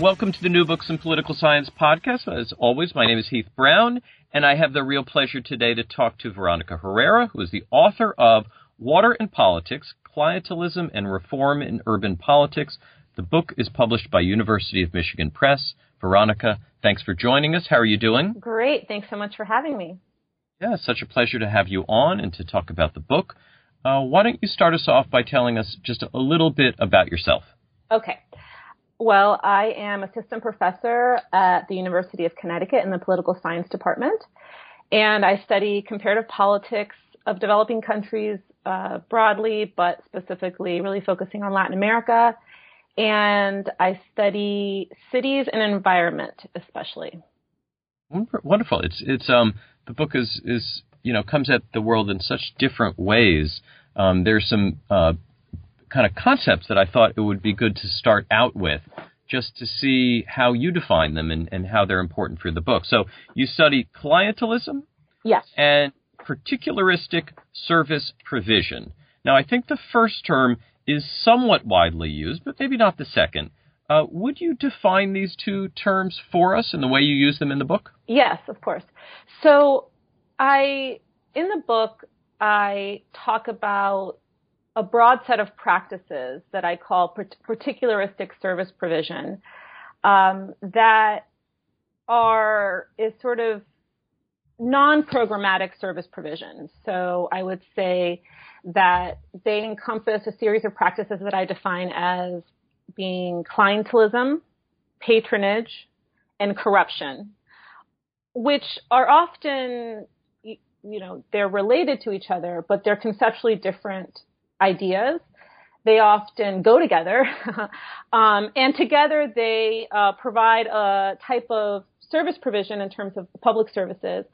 Welcome to the New Books in Political Science podcast. As always, my name is Heath Brown, and I have the real pleasure today to talk to Veronica Herrera, who is the author of Water and Politics Clientelism and Reform in Urban Politics. The book is published by University of Michigan Press. Veronica, thanks for joining us. How are you doing? Great. Thanks so much for having me. Yeah, such a pleasure to have you on and to talk about the book. Uh, why don't you start us off by telling us just a little bit about yourself? Okay. Well, I am assistant professor at the University of Connecticut in the political science department, and I study comparative politics of developing countries uh, broadly, but specifically really focusing on Latin America. And I study cities and environment, especially. Wonderful. It's it's um the book is is you know comes at the world in such different ways. Um, there's some uh, kind of concepts that I thought it would be good to start out with, just to see how you define them and, and how they're important for the book. So you study clientelism, yes, and particularistic service provision. Now, I think the first term is somewhat widely used, but maybe not the second. Uh, would you define these two terms for us in the way you use them in the book? Yes, of course. So, I in the book I talk about a broad set of practices that I call particularistic service provision um, that are is sort of non-programmatic service provisions. So I would say that they encompass a series of practices that I define as being clientelism, patronage, and corruption, which are often, you know, they're related to each other, but they're conceptually different ideas. They often go together, um, and together they uh, provide a type of service provision in terms of public services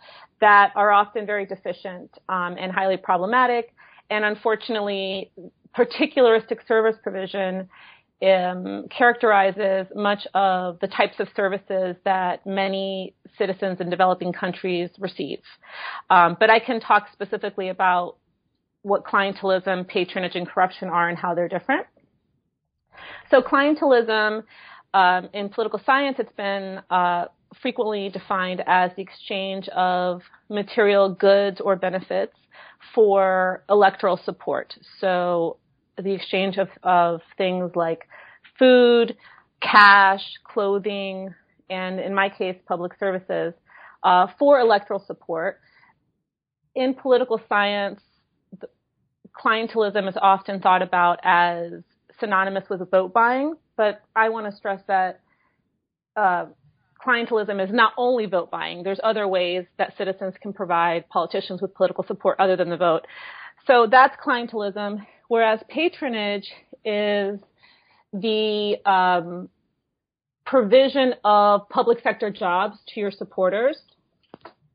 that are often very deficient um, and highly problematic. And unfortunately, particularistic service provision um, characterizes much of the types of services that many citizens in developing countries receive. Um, but I can talk specifically about what clientelism, patronage, and corruption are and how they're different. So clientelism um, in political science, it's been uh, frequently defined as the exchange of material goods or benefits for electoral support. So the exchange of, of things like food, cash, clothing, and in my case, public services uh, for electoral support. In political science, clientelism is often thought about as synonymous with vote buying, but I want to stress that uh, clientelism is not only vote buying. There's other ways that citizens can provide politicians with political support other than the vote. So that's clientelism, whereas patronage is the um, provision of public sector jobs to your supporters.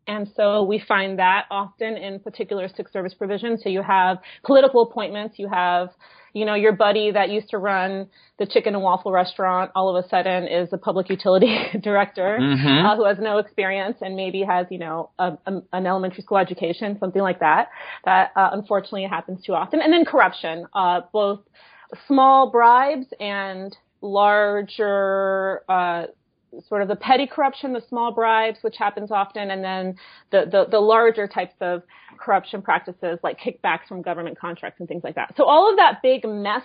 And so we find that often in particularistic service provision. So you have political appointments, you have you know, your buddy that used to run the chicken and waffle restaurant all of a sudden is a public utility director mm-hmm. uh, who has no experience and maybe has, you know, a, a, an elementary school education, something like that. That uh, unfortunately happens too often. And then corruption, uh, both small bribes and larger uh, sort of the petty corruption, the small bribes, which happens often, and then the, the, the, larger types of corruption practices like kickbacks from government contracts and things like that. So all of that big mess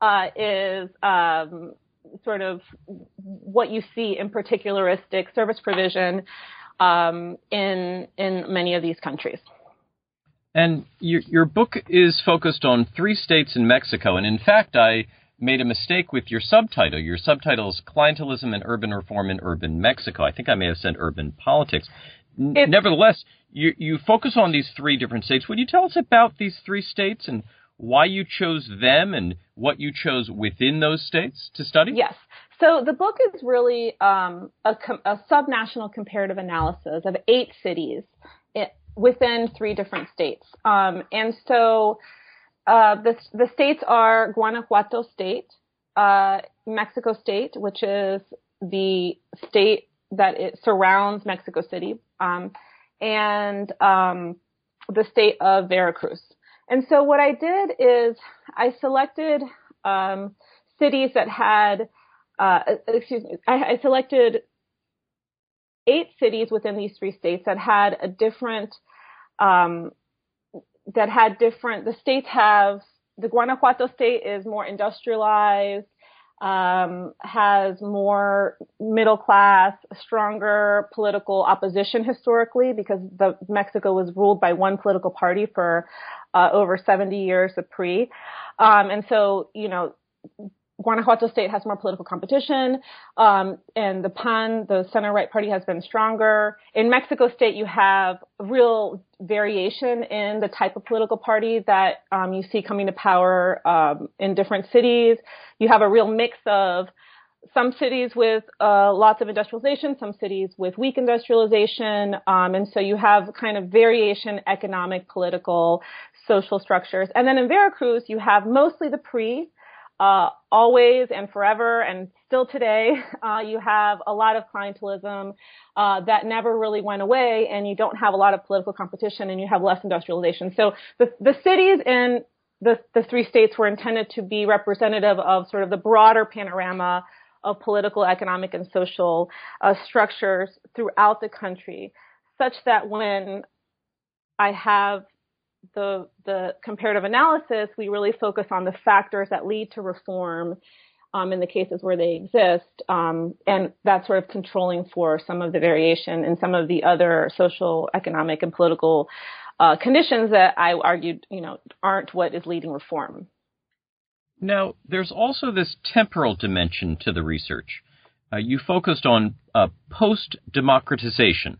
uh, is um, sort of what you see in particularistic service provision um, in in many of these countries. And your, your book is focused on three states in Mexico, and in fact, I made a mistake with your subtitle. Your subtitle is Clientelism and Urban Reform in Urban Mexico. I think I may have said Urban Politics. N- nevertheless, you, you focus on these three different states. Would you tell us about these three states and why you chose them and what you chose within those states to study? Yes. So the book is really um, a, com- a subnational comparative analysis of eight cities it, within three different states. Um, and so uh, the, the states are Guanajuato State, uh, Mexico State, which is the state that it surrounds Mexico City, um, and um, the state of Veracruz. And so what I did is I selected um, cities that had uh, excuse me, I, I selected eight cities within these three states that had a different, um, that had different, the states have, the Guanajuato state is more industrialized, um, has more middle class, stronger political opposition historically because the, Mexico was ruled by one political party for uh, over 70 years of PRI. Um, and so, you know, Guanajuato state has more political competition, um, and the PAN, the center right party, has been stronger. In Mexico state, you have real variation in the type of political party that um, you see coming to power um, in different cities. You have a real mix of some cities with uh, lots of industrialization, some cities with weak industrialization, um, and so you have kind of variation, economic, political, social structures. And then in Veracruz, you have mostly the PRI uh, always and forever and still today, uh, you have a lot of clientelism uh, that never really went away, and you don't have a lot of political competition, and you have less industrialization. So the the cities in the the three states were intended to be representative of sort of the broader panorama of political, economic, and social uh, structures throughout the country, such that when I have the the comparative analysis, we really focus on the factors that lead to reform um, in the cases where they exist, um, and that's sort of controlling for some of the variation in some of the other social, economic, and political uh, conditions that I argued, you know, aren't what is leading reform. Now, there's also this temporal dimension to the research. Uh, you focused on uh, post democratization.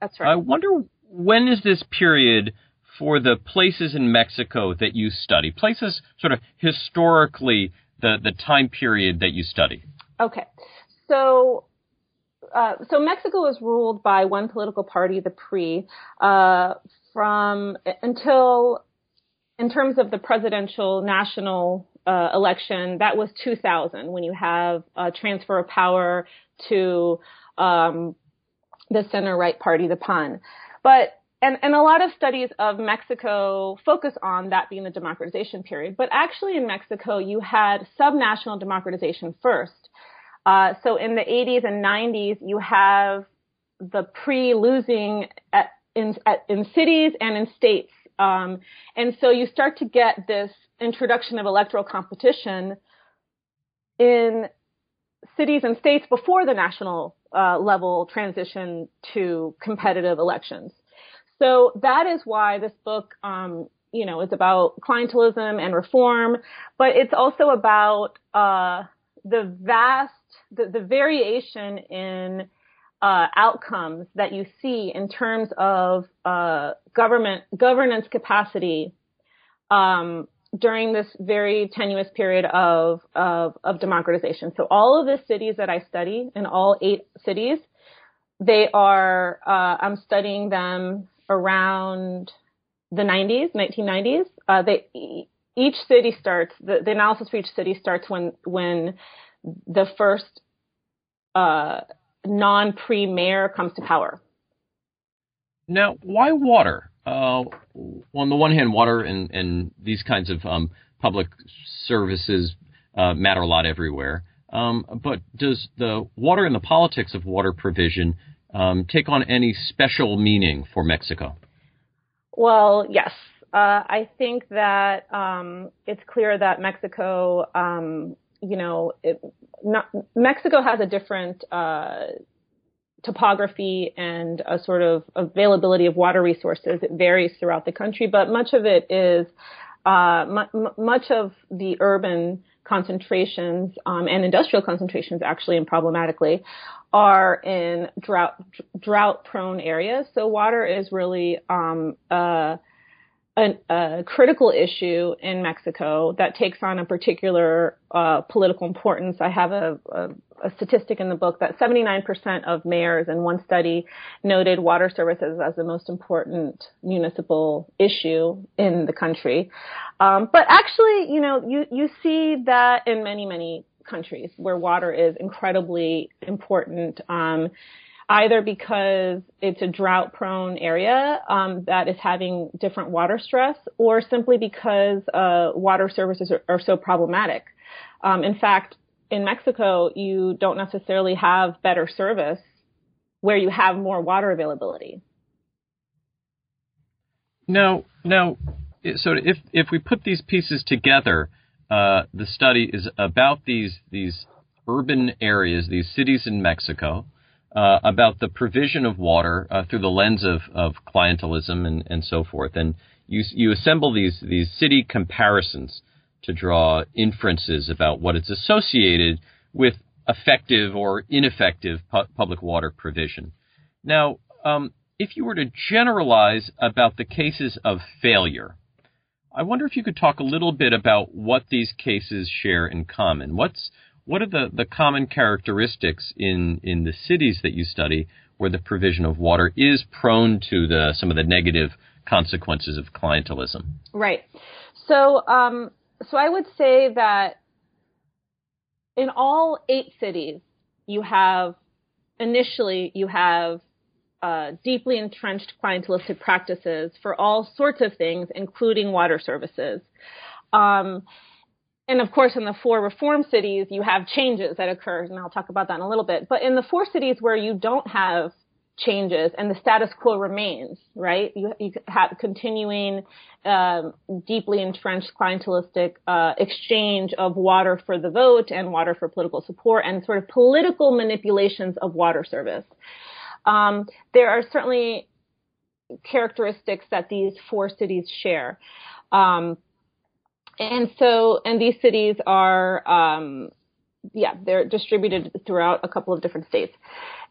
That's right. I wonder when is this period for the places in Mexico that you study, places sort of historically the, the time period that you study. Okay. So uh, so Mexico was ruled by one political party, the PRI, uh, from until, in terms of the presidential national uh, election, that was 2000 when you have a transfer of power to um, the center right party, the PAN. But and, and a lot of studies of Mexico focus on that being the democratization period. But actually, in Mexico, you had subnational democratization first. Uh, so in the 80s and 90s, you have the PRI-losing at, in, at, in cities and in states. Um, and so you start to get this introduction of electoral competition in cities and states before the national uh, level transition to competitive elections. So that is why this book, um, you know, is about clientelism and reform, but it's also about uh, the vast, the, the variation in uh, outcomes that you see in terms of uh, government governance capacity um, during this very tenuous period of, of, of democratization. So all of the cities that I study, in all eight cities, they are uh, I'm studying them around the 90s, 1990s. Uh, they each city starts the, the, analysis for each city starts when when the first uh, non-PRI mayor comes to power. Now, why water? Uh, on the one hand, water and, and these kinds of um, public services uh, matter a lot everywhere. Um, but does the water and the politics of water provision um, take on any special meaning for Mexico? Well, yes. Uh, I think that um, it's clear that Mexico, um, you know, it, not, Mexico has a different uh, topography and a sort of availability of water resources. It varies throughout the country, but much of it is uh, m- much of the urban concentrations um, and industrial concentrations, actually and problematically, are in drought drought prone areas. So water is really um, a, a, a, critical issue in Mexico that takes on a particular uh, political importance. I have a, a, statistic in the book that 79% of mayors in one study noted water services as the most important municipal issue in the country. Um, but actually, you know, you you see that in many many countries where water is incredibly important. Um, either because it's a drought prone area um, that is having different water stress or simply because uh, water services are, are so problematic. Um, in fact, in Mexico, you don't necessarily have better service where you have more water availability. Now, now, so if if we put these pieces together, uh, the study is about these these urban areas, these cities in Mexico, uh, about the provision of water uh, through the lens of, of clientelism and, and so forth. And you you assemble these these city comparisons to draw inferences about what is associated with effective or ineffective pu- public water provision. Now, um, if you were to generalize about the cases of failure, I wonder if you could talk a little bit about what these cases share in common. What's what are the, the common characteristics in, in the cities that you study where the provision of water is prone to the some of the negative consequences of clientelism? Right. So um, so I would say that in all eight cities, you have initially you have uh, deeply entrenched clientelistic practices for all sorts of things, including water services. Um, and of course, in the four reform cities, you have changes that occur, and I'll talk about that in a little bit. But in the four cities where you don't have changes and the status quo remains, right? You, you have continuing um, deeply entrenched clientelistic uh, exchange of water for the vote and water for political support and sort of political manipulations of water service. Um, there are certainly characteristics that these four cities share. Um, and so, and these cities are, um, yeah, they're distributed throughout a couple of different states.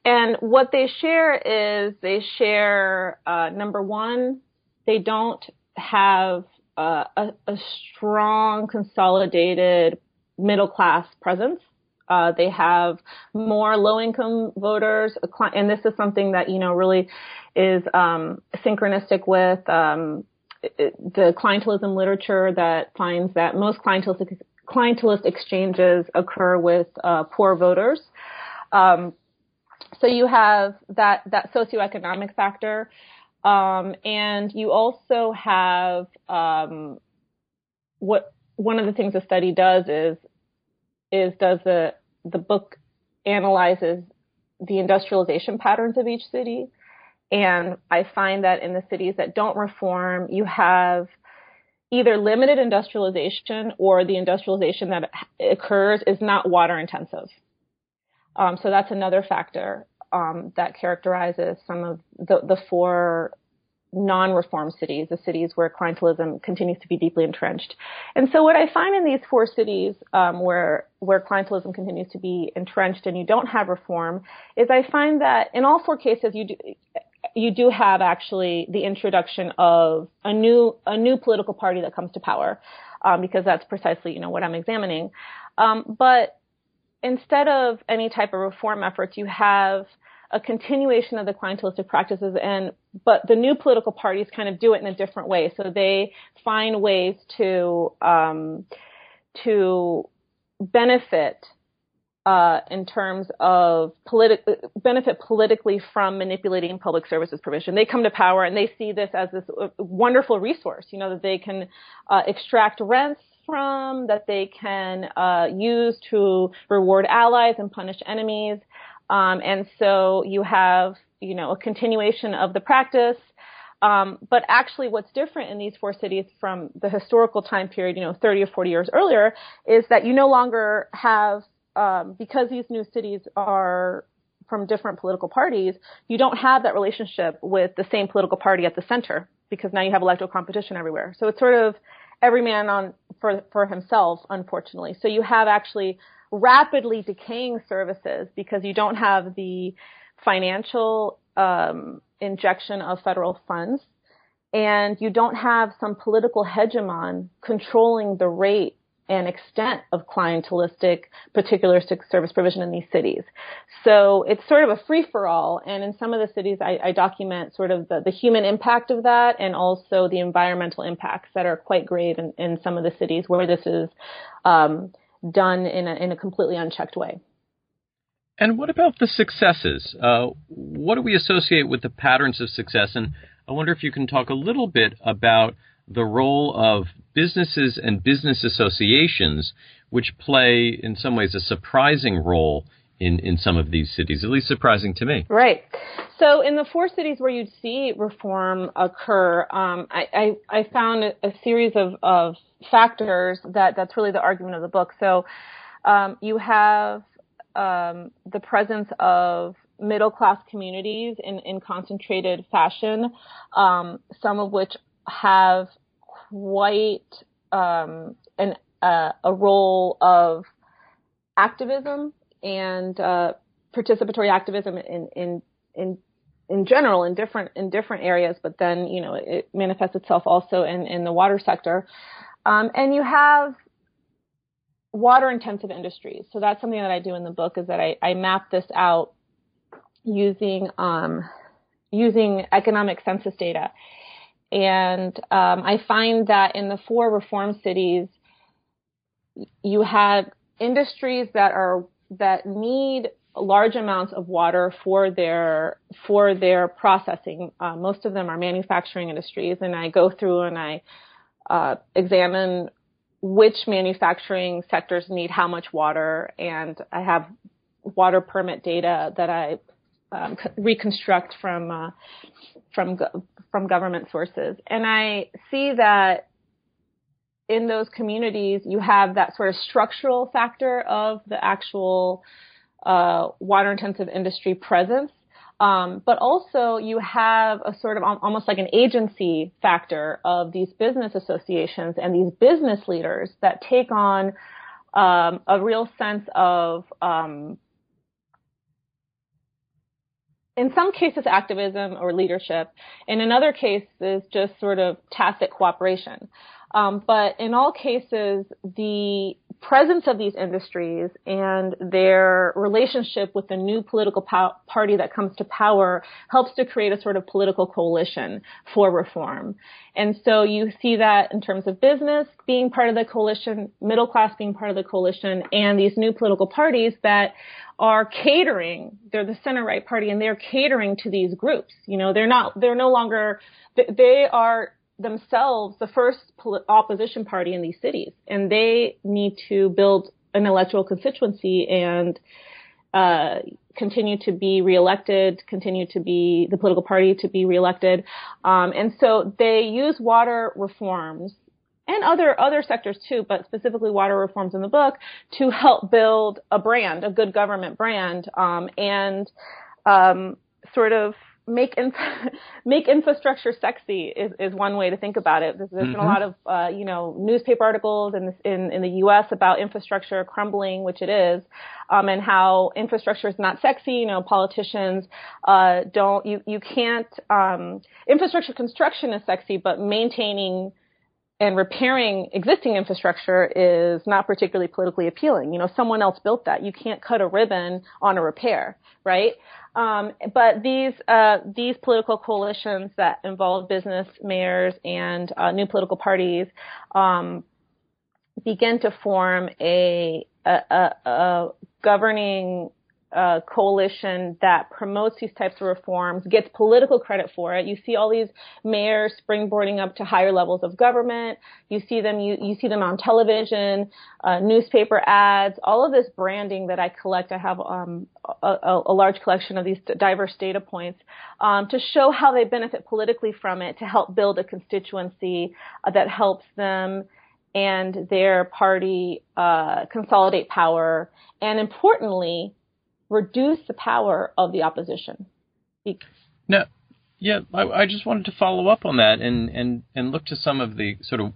And what they share is they share, uh, number one, they don't have uh, a, a, strong, consolidated middle class presence. Uh, they have more low income voters, and this is something that you know really is um, synchronistic with um, the clientelism literature that finds that most clientelistic clientelist exchanges occur with uh, poor voters. Um, so you have that that socioeconomic factor, um, and you also have um, what one of the things the study does is is does the the book analyzes the industrialization patterns of each city, and I find that in the cities that don't reform, you have either limited industrialization or the industrialization that occurs is not water intensive. Um, so that's another factor um, that characterizes some of the, the four non-reform cities, the cities where clientelism continues to be deeply entrenched. And so what I find in these four cities um, where where clientelism continues to be entrenched and you don't have reform is I find that in all four cases you do you do have actually the introduction of a new a new political party that comes to power um, because that's precisely you know what I'm examining. Um, but instead of any type of reform efforts, you have a continuation of the clientelistic practices and but the new political parties kind of do it in a different way so they find ways to um, to benefit uh, in terms of benefit politically from manipulating public services provision. They come to power and they see this as this uh, wonderful resource, you know, that they can uh, extract rents from, that they can uh, use to reward allies and punish enemies. Um, and so you have, you know, a continuation of the practice. Um, but actually, what's different in these four cities from the historical time period, you know, 30 or 40 years earlier, is that you no longer have, um, because these new cities are from different political parties, you don't have that relationship with the same political party at the center because now you have electoral competition everywhere. So it's sort of every man on for for himself, unfortunately. So you have actually rapidly decaying services because you don't have the financial um, injection of federal funds and you don't have some political hegemon controlling the rate and extent of clientelistic particularistic service provision in these cities. So it's sort of a free for all. And in some of the cities, I, I document sort of the, the, human impact of that and also the environmental impacts that are quite grave in, in some of the cities where this is um, done in a, in a completely unchecked way. And what about the successes? Uh, what do we associate with the patterns of success? And I wonder if you can talk a little bit about the role of businesses and business associations which play, in some ways, a surprising role in, in some of these cities, at least surprising to me. Right. So, in the four cities where you'd see reform occur, um, I, I, I, found a, series of, of factors that that's really the argument of the book. So, um, you have um, the presence of middle class communities in, in concentrated fashion, um, some of which have quite um, an, uh, a role of activism and uh, participatory activism in, in in in general in different in different areas, but then you know it manifests itself also in in the water sector, um, and you have water intensive industries. So that's something that I do in the book is that I, I map this out using um, using economic census data. And um, I find that in the four reform cities, you have industries that are that need large amounts of water for their for their processing. Uh, most of them are manufacturing industries, and I go through and I uh, examine which manufacturing sectors need how much water, and I have water permit data that I um, reconstruct from uh, from from government sources, and I see that in those communities you have that sort of structural factor of the actual uh, water intensive industry presence. Um, but also you have a sort of almost like an agency factor of these business associations and these business leaders that take on um, a real sense of um, in some cases activism or leadership, and in other cases just sort of tacit cooperation. Um, but in all cases, the presence of these industries and their relationship with the new political party that comes to power helps to create a sort of political coalition for reform. And so you see that in terms of business being part of the coalition, middle class being part of the coalition, and these new political parties that are catering, they're the center right party and they're catering to these groups. You know, they're not, they're no longer, they are themselves the first opposition party in these cities, and they need to build an electoral constituency and uh, continue to be reelected, continue to be the political party to be reelected, um, and so they use water reforms and other other sectors too, but specifically water reforms in the book to help build a brand, a good government brand, um, and um, sort of make inf- make infrastructure sexy is, is one way to think about it. There's, there's mm-hmm. been a mm-hmm. lot of uh, you know newspaper articles in, in in the U.S. about infrastructure crumbling, which it is, um, and how infrastructure is not sexy. You know, politicians uh, don't you you can't um, infrastructure construction is sexy, but maintaining and repairing existing infrastructure is not particularly politically appealing. You know, someone else built that. You can't cut a ribbon on a repair, right? Um, but these uh, these political coalitions that involve business mayors and uh, new political parties um, begin to form a, a, a, a governing uh, coalition that promotes these types of reforms, gets political credit for it. You see all these mayors springboarding up to higher levels of government. You see them, you, you see them on television, uh, newspaper ads, all of this branding that I collect. I have um, a, a, large collection of these diverse data points um, to show how they benefit politically from it to help build a constituency uh, that helps them and their party uh, consolidate power and importantly reduce the power of the opposition. Now, yeah, I, I, just wanted to follow up on that and, and, and look to some of the sort of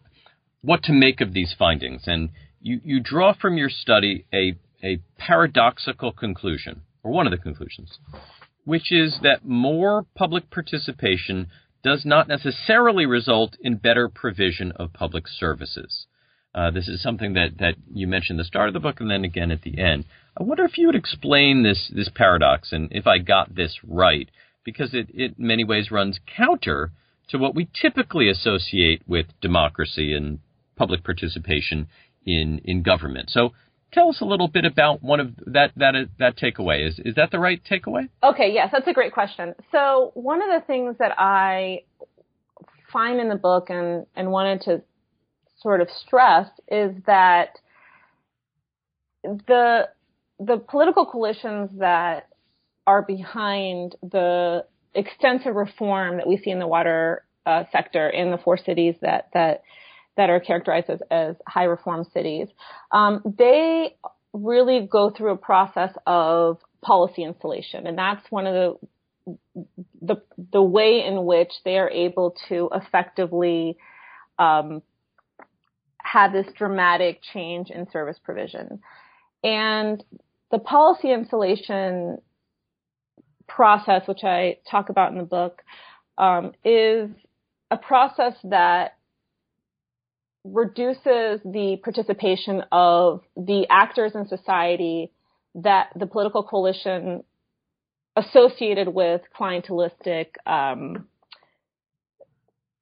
what to make of these findings. And you, you draw from your study a, a paradoxical conclusion, or one of the conclusions, which is that more public participation does not necessarily result in better provision of public services. Uh, this is something that, that you mentioned at the start of the book and then again at the end. I wonder if you would explain this this paradox and if I got this right, because it, it in many ways runs counter to what we typically associate with democracy and public participation in in government. So tell us a little bit about one of that that that takeaway. Is is that the right takeaway? Okay, yes, that's a great question. So one of the things that I find in the book and and wanted to sort of stress is that the the political coalitions that are behind the extensive reform that we see in the water uh, sector in the four cities that that that are characterized as, as high reform cities, um, they really go through a process of policy installation, and that's one of the the the way in which they are able to effectively um, have this dramatic change in service provision. And the policy installation process, which I talk about in the book, um, is a process that reduces the participation of the actors in society that the political coalition associated with clientelistic um,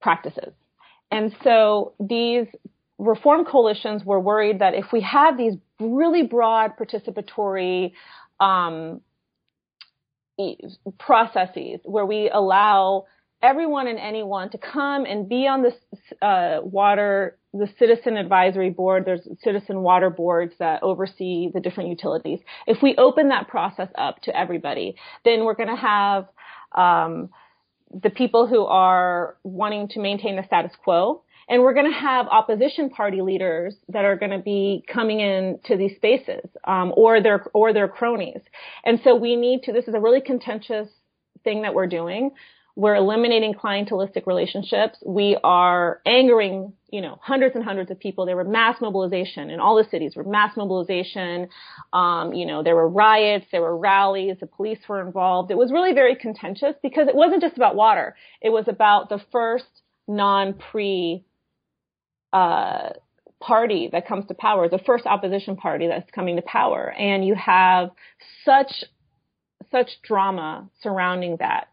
practices. And so these reform coalitions were worried that if we had these really broad participatory um, processes where we allow everyone and anyone to come and be on the uh, water, the citizen advisory board. There's citizen water boards that oversee the different utilities. If we open that process up to everybody, then we're going to have um, the people who are wanting to maintain the status quo and we're going to have opposition party leaders that are going to be coming in to these spaces, um, or their or their cronies. And so we need to. This is a really contentious thing that we're doing. We're eliminating clientelistic relationships. We are angering, you know, hundreds and hundreds of people. There were mass mobilization in all the cities. There were mass mobilization. Um, you know, there were riots. There were rallies. The police were involved. It was really very contentious because it wasn't just about water. It was about the first non-PRI uh, party that comes to power, the first opposition party that's coming to power, and you have such such drama surrounding that.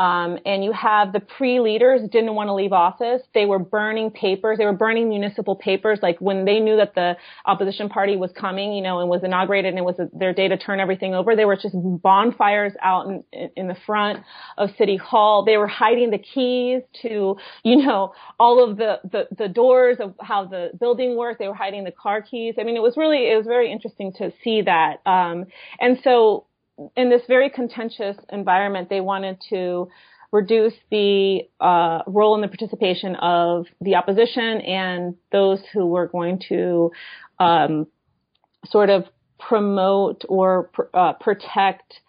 Um, and you have the PRI-leaders didn't want to leave office. They were burning papers. They were burning municipal papers. Like when they knew that the opposition party was coming, you know, and was inaugurated and it was their day to turn everything over, they were just bonfires out in, in the front of City Hall. They were hiding the keys to, you know, all of the, the, the doors of how the building worked. They were hiding the car keys. I mean, it was really, it was very interesting to see that. Um, and so in this very contentious environment, they wanted to reduce the uh, role and the participation of the opposition and those who were going to um, sort of promote or pr- uh, protect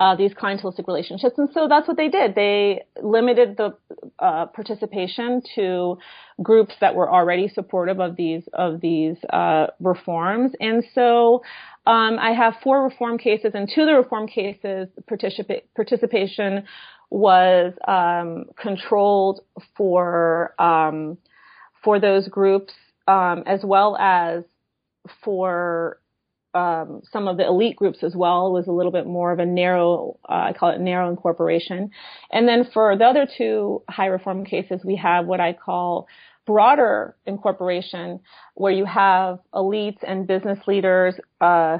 uh, these clientelistic relationships. And so that's what they did. They limited the uh, participation to groups that were already supportive of these of these uh, reforms. And so um, I have four reform cases, and two of the reform cases participa- participation was um, controlled for um, for those groups um, as well as for um, some of the elite groups as well. Was a little bit more of a narrow, uh, I call it narrow incorporation. And then for the other two high reform cases, we have what I call broader incorporation where you have elites and business leaders uh,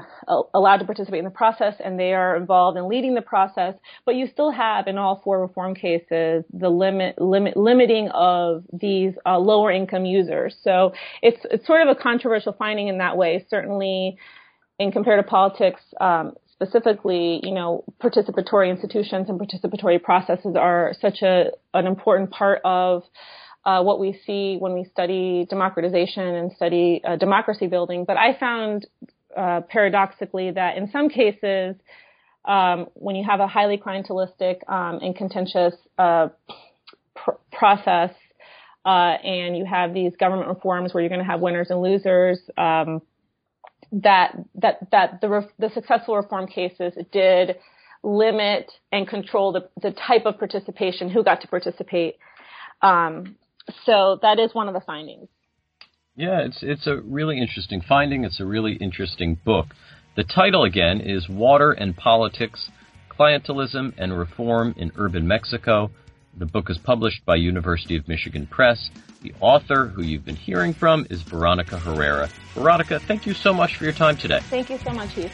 allowed to participate in the process and they are involved in leading the process but you still have in all four reform cases the limit, limit limiting of these uh, lower income users so it's it's sort of a controversial finding in that way certainly in comparative politics, um, specifically, you know, participatory institutions and participatory processes are such a an important part of uh, what we see when we study democratization and study uh, democracy building. But I found uh, paradoxically that in some cases, um, when you have a highly clientelistic um, and contentious uh, pr- process, uh, and you have these government reforms where you're going to have winners and losers. Um, that that that the the successful reform cases did limit and control the the type of participation, who got to participate. Um, so that is one of the findings. Yeah, it's it's a really interesting finding. It's a really interesting book. The title again is Water and Politics: Clientelism and Reform in Urban Mexico. The book is published by University of Michigan Press. The author, who you've been hearing from, is Veronica Herrera. Veronica, thank you so much for your time today. Thank you so much, Heath.